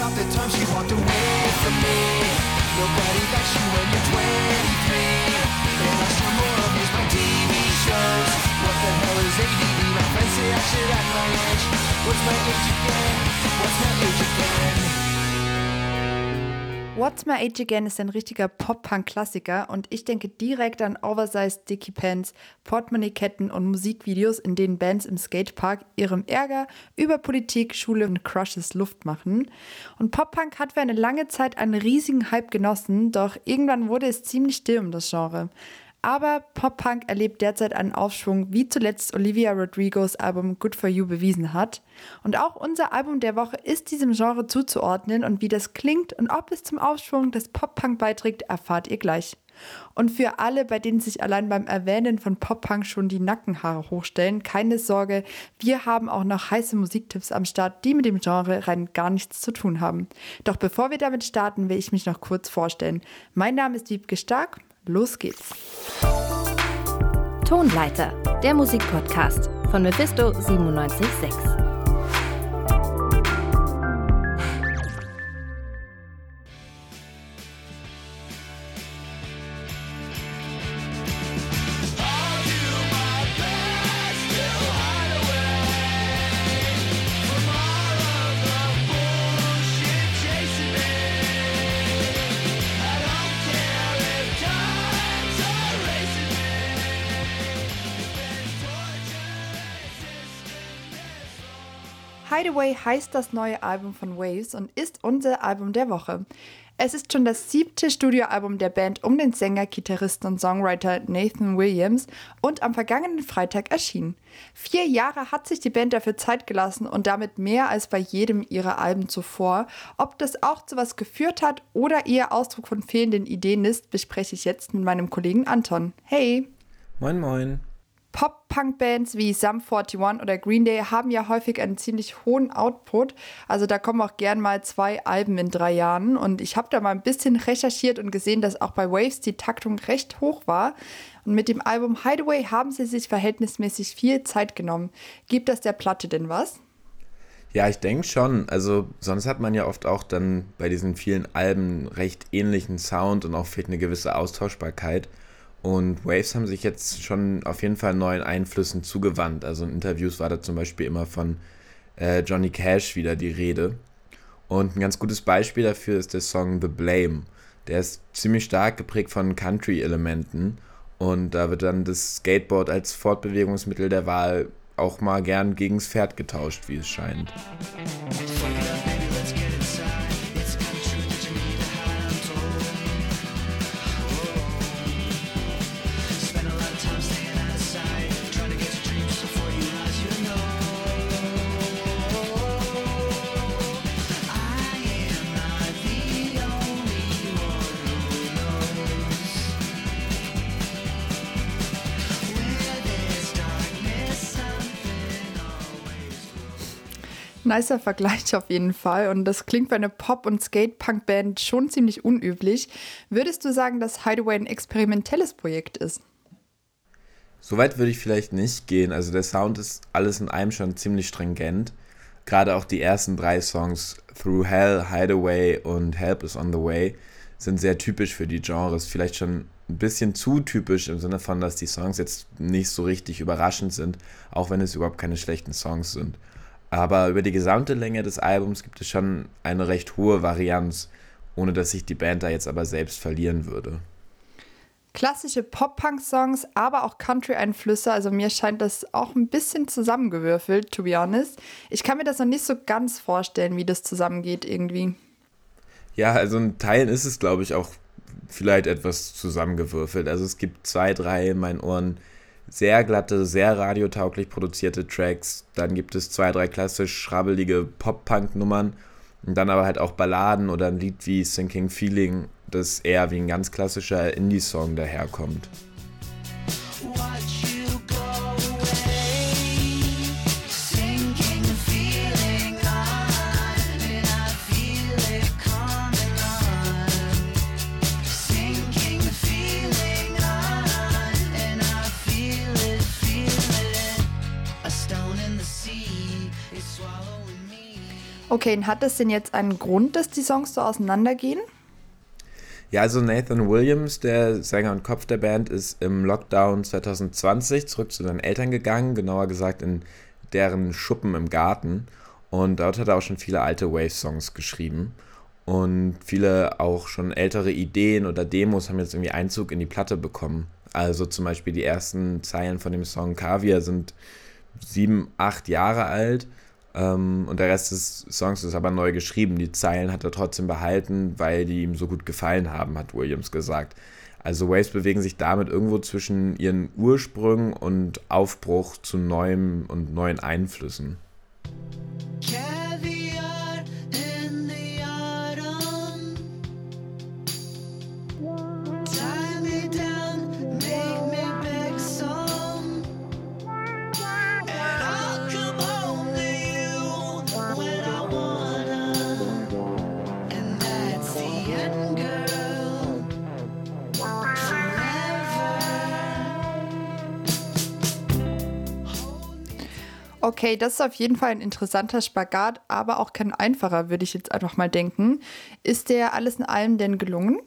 about the time she walked away from me. Nobody likes you when you're 23. And I still more abuse my TV shows. What the hell is ADD? My friends say I should act my age. What's my age again? What's my age again? What's My Age Again ist ein richtiger Pop-Punk-Klassiker und ich denke direkt an Oversized Dicky Pants, Portemonnaie-Ketten und Musikvideos, in denen Bands im Skatepark ihrem Ärger über Politik, Schule und Crushes Luft machen. Und Pop-Punk hat für eine lange Zeit einen riesigen Hype genossen, doch irgendwann wurde es ziemlich still um das Genre. Aber Pop-Punk erlebt derzeit einen Aufschwung, wie zuletzt Olivia Rodrigos Album Good For You bewiesen hat. Und auch unser Album der Woche ist diesem Genre zuzuordnen und wie das klingt und ob es zum Aufschwung des Pop-Punk beiträgt, erfahrt ihr gleich. Und für alle, bei denen sich allein beim Erwähnen von Pop-Punk schon die Nackenhaare hochstellen, keine Sorge, wir haben auch noch heiße Musiktipps am Start, die mit dem Genre rein gar nichts zu tun haben. Doch bevor wir damit starten, will ich mich noch kurz vorstellen. Mein Name ist Wiebke Stark Los geht's. Tonleiter, der Musikpodcast von Mephisto 976. Hideaway heißt das neue Album von Waves und ist unser Album der Woche. Es ist schon das siebte Studioalbum der Band um den Sänger, Gitarristen und Songwriter Nathan Williams und am vergangenen Freitag erschienen. Vier Jahre hat sich die Band dafür Zeit gelassen und damit mehr als bei jedem ihrer Alben zuvor. Ob das auch zu was geführt hat oder eher Ausdruck von fehlenden Ideen ist, bespreche ich jetzt mit meinem Kollegen Anton. Hey! Moin, moin! Pop-Punk-Bands wie Sum 41 oder Green Day haben ja häufig einen ziemlich hohen Output. Also da kommen auch gern mal zwei Alben in drei Jahren. Und ich habe da mal ein bisschen recherchiert und gesehen, dass auch bei Waves die Taktung recht hoch war. Und mit dem Album Hideaway haben sie sich verhältnismäßig viel Zeit genommen. Gibt das der Platte denn was? Ja, ich denke schon. Also sonst hat man ja oft auch dann bei diesen vielen Alben recht ähnlichen Sound und auch fehlt eine gewisse Austauschbarkeit. Und Waves haben sich jetzt schon auf jeden Fall neuen Einflüssen zugewandt. Also in Interviews war da zum Beispiel immer von äh, Johnny Cash wieder die Rede. Und ein ganz gutes Beispiel dafür ist der Song The Blame. Der ist ziemlich stark geprägt von Country-Elementen. Und da wird dann das Skateboard als Fortbewegungsmittel der Wahl auch mal gern gegens Pferd getauscht, wie es scheint. Nicer Vergleich auf jeden Fall. Und das klingt bei einer Pop- und Skate-Punk-Band schon ziemlich unüblich. Würdest du sagen, dass Hideaway ein experimentelles Projekt ist? Soweit würde ich vielleicht nicht gehen. Also der Sound ist alles in einem schon ziemlich stringent. Gerade auch die ersten drei Songs, Through Hell, Hideaway und Help is on the Way, sind sehr typisch für die Genres. Vielleicht schon ein bisschen zu typisch im Sinne von, dass die Songs jetzt nicht so richtig überraschend sind, auch wenn es überhaupt keine schlechten Songs sind. Aber über die gesamte Länge des Albums gibt es schon eine recht hohe Varianz, ohne dass sich die Band da jetzt aber selbst verlieren würde. Klassische Pop-Punk-Songs, aber auch Country-Einflüsse. Also mir scheint das auch ein bisschen zusammengewürfelt, to be honest. Ich kann mir das noch nicht so ganz vorstellen, wie das zusammengeht irgendwie. Ja, also in Teilen ist es, glaube ich, auch vielleicht etwas zusammengewürfelt. Also es gibt zwei, drei in meinen Ohren, sehr glatte, sehr radiotauglich produzierte Tracks. Dann gibt es zwei, drei klassisch schrabbelige Pop-Punk-Nummern. Und dann aber halt auch Balladen oder ein Lied wie Sinking Feeling, das eher wie ein ganz klassischer Indie-Song daherkommt. Okay, und hat das denn jetzt einen Grund, dass die Songs so auseinandergehen? Ja, also Nathan Williams, der Sänger und Kopf der Band, ist im Lockdown 2020 zurück zu seinen Eltern gegangen, genauer gesagt in deren Schuppen im Garten. Und dort hat er auch schon viele alte Wave-Songs geschrieben. Und viele auch schon ältere Ideen oder Demos haben jetzt irgendwie Einzug in die Platte bekommen. Also zum Beispiel die ersten Zeilen von dem Song Kaviar sind sieben, acht Jahre alt. Ähm, und der Rest des Songs ist aber neu geschrieben. Die Zeilen hat er trotzdem behalten, weil die ihm so gut gefallen haben, hat Williams gesagt. Also Waves bewegen sich damit irgendwo zwischen ihren Ursprüngen und Aufbruch zu neuem und neuen Einflüssen. Okay, das ist auf jeden Fall ein interessanter Spagat, aber auch kein einfacher, würde ich jetzt einfach mal denken. Ist der alles in allem denn gelungen?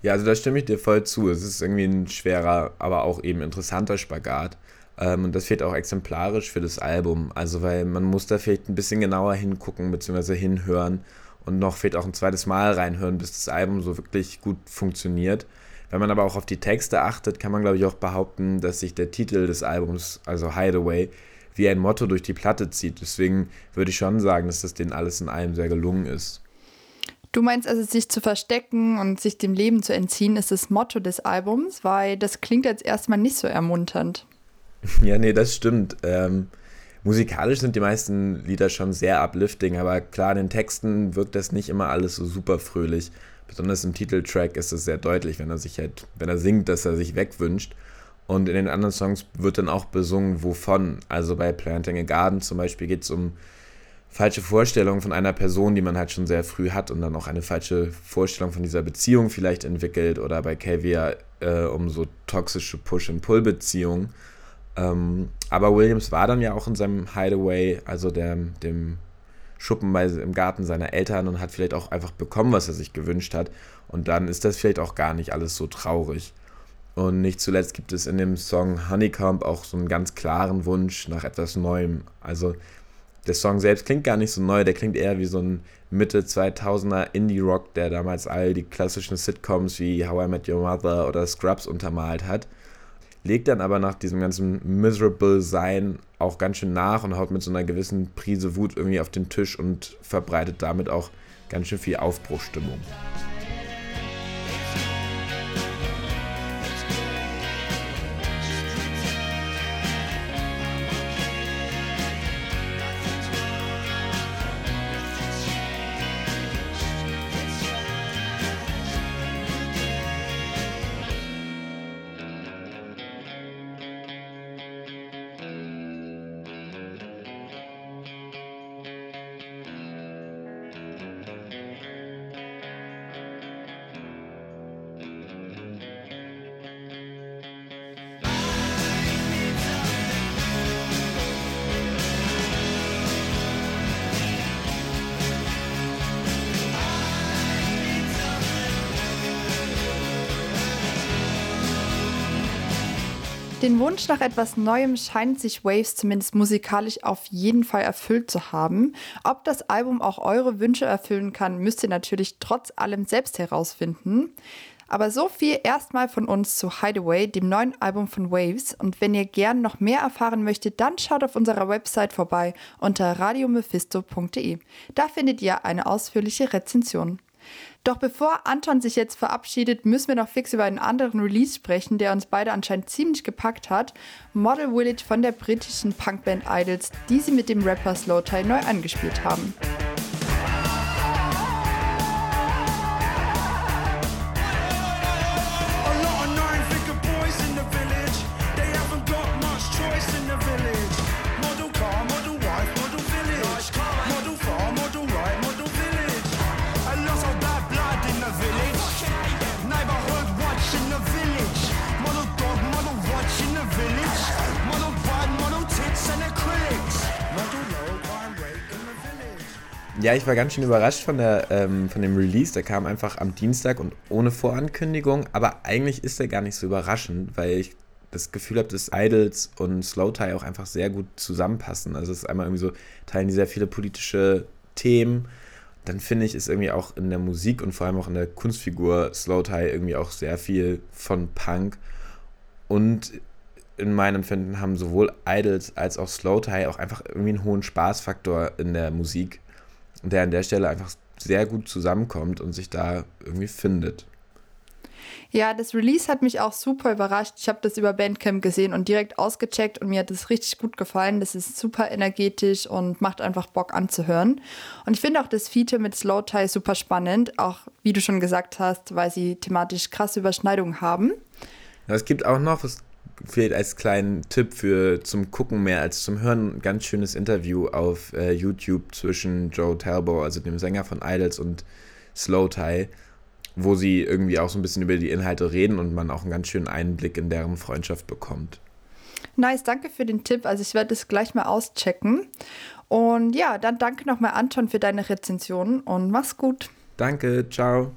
Ja, also da stimme ich dir voll zu. Es ist irgendwie ein schwerer, aber auch eben interessanter Spagat. Ähm, und das fehlt auch exemplarisch für das Album. Also, weil man muss da vielleicht ein bisschen genauer hingucken bzw. hinhören und noch fehlt auch ein zweites Mal reinhören, bis das Album so wirklich gut funktioniert. Wenn man aber auch auf die Texte achtet, kann man glaube ich auch behaupten, dass sich der Titel des Albums, also Hideaway, wie ein Motto durch die Platte zieht. Deswegen würde ich schon sagen, dass das denen alles in allem sehr gelungen ist. Du meinst also, sich zu verstecken und sich dem Leben zu entziehen, ist das Motto des Albums, weil das klingt jetzt erstmal nicht so ermunternd. Ja, nee, das stimmt. Ähm, musikalisch sind die meisten Lieder schon sehr uplifting, aber klar, in den Texten wirkt das nicht immer alles so super fröhlich. Besonders im Titeltrack ist es sehr deutlich, wenn er sich halt, wenn er singt, dass er sich wegwünscht. Und in den anderen Songs wird dann auch besungen, wovon. Also bei Planting a Garden zum Beispiel geht es um falsche Vorstellungen von einer Person, die man halt schon sehr früh hat und dann auch eine falsche Vorstellung von dieser Beziehung vielleicht entwickelt. Oder bei Caviar äh, um so toxische Push-and-Pull-Beziehungen. Ähm, aber Williams war dann ja auch in seinem Hideaway, also der, dem Schuppen bei, im Garten seiner Eltern und hat vielleicht auch einfach bekommen, was er sich gewünscht hat. Und dann ist das vielleicht auch gar nicht alles so traurig. Und nicht zuletzt gibt es in dem Song Honeycomb auch so einen ganz klaren Wunsch nach etwas Neuem. Also der Song selbst klingt gar nicht so neu, der klingt eher wie so ein Mitte 2000er Indie-Rock, der damals all die klassischen Sitcoms wie How I Met Your Mother oder Scrubs untermalt hat. Legt dann aber nach diesem ganzen Miserable-Sein auch ganz schön nach und haut mit so einer gewissen Prise Wut irgendwie auf den Tisch und verbreitet damit auch ganz schön viel Aufbruchstimmung. Den Wunsch nach etwas Neuem scheint sich Waves zumindest musikalisch auf jeden Fall erfüllt zu haben. Ob das Album auch eure Wünsche erfüllen kann, müsst ihr natürlich trotz allem selbst herausfinden. Aber so viel erstmal von uns zu Hideaway, dem neuen Album von Waves. Und wenn ihr gern noch mehr erfahren möchtet, dann schaut auf unserer Website vorbei unter radiomephisto.de. Da findet ihr eine ausführliche Rezension. Doch bevor Anton sich jetzt verabschiedet, müssen wir noch fix über einen anderen Release sprechen, der uns beide anscheinend ziemlich gepackt hat. Model Village von der britischen Punkband Idols, die sie mit dem Rapper Slowthai neu angespielt haben. Ja, ich war ganz schön überrascht von, der, ähm, von dem Release. Der kam einfach am Dienstag und ohne Vorankündigung. Aber eigentlich ist der gar nicht so überraschend, weil ich das Gefühl habe, dass Idols und Slow Tie auch einfach sehr gut zusammenpassen. Also es ist einmal irgendwie so, teilen die sehr viele politische Themen. Dann finde ich, ist irgendwie auch in der Musik und vor allem auch in der Kunstfigur Slow Tie irgendwie auch sehr viel von Punk. Und in meinem Empfinden haben sowohl Idols als auch Slow Tie auch einfach irgendwie einen hohen Spaßfaktor in der Musik der an der Stelle einfach sehr gut zusammenkommt und sich da irgendwie findet. Ja, das Release hat mich auch super überrascht. Ich habe das über Bandcamp gesehen und direkt ausgecheckt und mir hat das richtig gut gefallen. Das ist super energetisch und macht einfach Bock anzuhören. Und ich finde auch das Feature mit Slow Tie super spannend, auch wie du schon gesagt hast, weil sie thematisch krasse Überschneidungen haben. Es gibt auch noch, was vielleicht als kleinen Tipp für zum Gucken mehr als zum Hören, ein ganz schönes Interview auf äh, YouTube zwischen Joe Talbot, also dem Sänger von Idols, und Slow Tie, wo sie irgendwie auch so ein bisschen über die Inhalte reden und man auch einen ganz schönen Einblick in deren Freundschaft bekommt. Nice, danke für den Tipp. Also ich werde es gleich mal auschecken. Und ja, dann danke nochmal Anton für deine Rezension und mach's gut. Danke, ciao.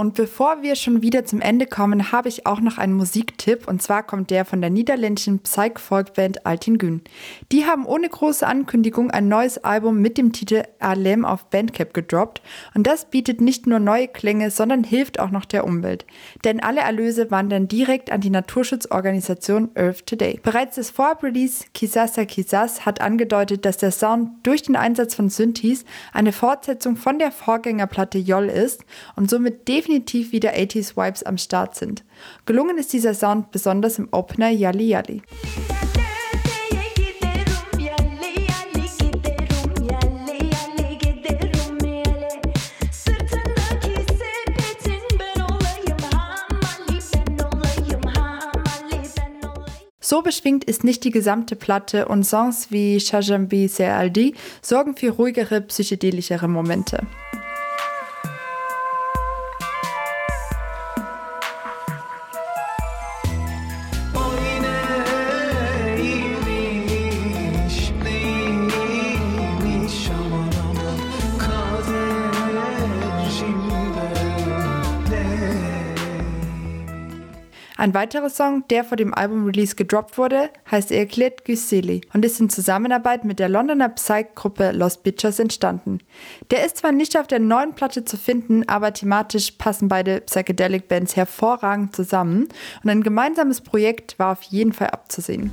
Und bevor wir schon wieder zum Ende kommen, habe ich auch noch einen Musiktipp und zwar kommt der von der niederländischen Psych-Folk-Band Altin Gün. Die haben ohne große Ankündigung ein neues Album mit dem Titel Alem auf Bandcamp gedroppt und das bietet nicht nur neue Klänge, sondern hilft auch noch der Umwelt. Denn alle Erlöse wandern direkt an die Naturschutzorganisation Earth Today. Bereits das Vorab-Release Kisasa Kisas hat angedeutet, dass der Sound durch den Einsatz von Synthes eine Fortsetzung von der Vorgängerplatte Joll ist und somit definitiv definitiv wieder 80s Vibes am Start sind. Gelungen ist dieser Sound besonders im Opener Yalli Yalli. So beschwingt ist nicht die gesamte Platte und Songs wie Shajambi Se Aldi sorgen für ruhigere, psychedelischere Momente. Ein weiterer Song, der vor dem Album-Release gedroppt wurde, heißt Erklärt Güseli und ist in Zusammenarbeit mit der Londoner Psych-Gruppe Lost Pictures entstanden. Der ist zwar nicht auf der neuen Platte zu finden, aber thematisch passen beide Psychedelic-Bands hervorragend zusammen und ein gemeinsames Projekt war auf jeden Fall abzusehen.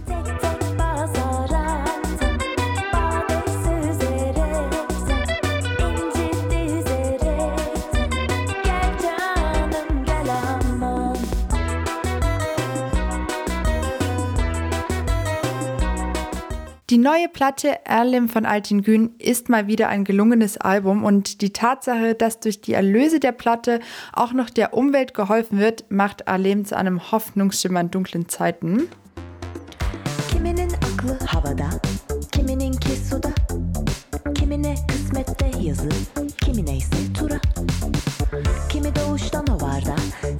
Die neue Platte Erlim von Altin Gün ist mal wieder ein gelungenes Album und die Tatsache, dass durch die Erlöse der Platte auch noch der Umwelt geholfen wird, macht Erlim zu einem Hoffnungsschimmer in dunklen Zeiten. Kimi doğuştan ovarda,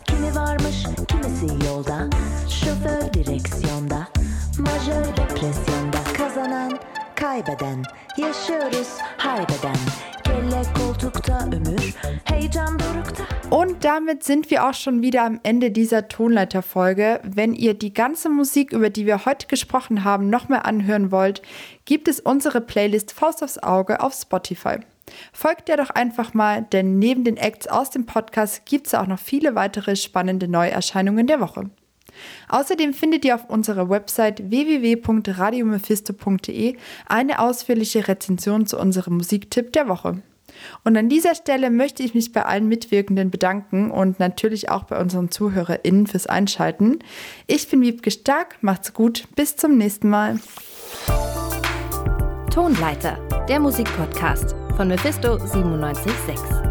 kimi varmış, kimisi yolda Şoför kaybeden, yaşıyoruz dorukta Und damit sind wir auch schon wieder am Ende dieser Tonleiterfolge. Wenn ihr die ganze Musik, über die wir heute gesprochen haben, nochmal anhören wollt, gibt es unsere Playlist Faust aufs Auge auf Spotify. Folgt der doch einfach mal, denn neben den Acts aus dem Podcast gibt es auch noch viele weitere spannende Neuerscheinungen der Woche. Außerdem findet ihr auf unserer Website www.radiomephisto.de eine ausführliche Rezension zu unserem Musiktipp der Woche. Und an dieser Stelle möchte ich mich bei allen Mitwirkenden bedanken und natürlich auch bei unseren ZuhörerInnen fürs Einschalten. Ich bin Wiebke Stark, macht's gut, bis zum nächsten Mal. Tonleiter, der Musikpodcast von Mephisto 976.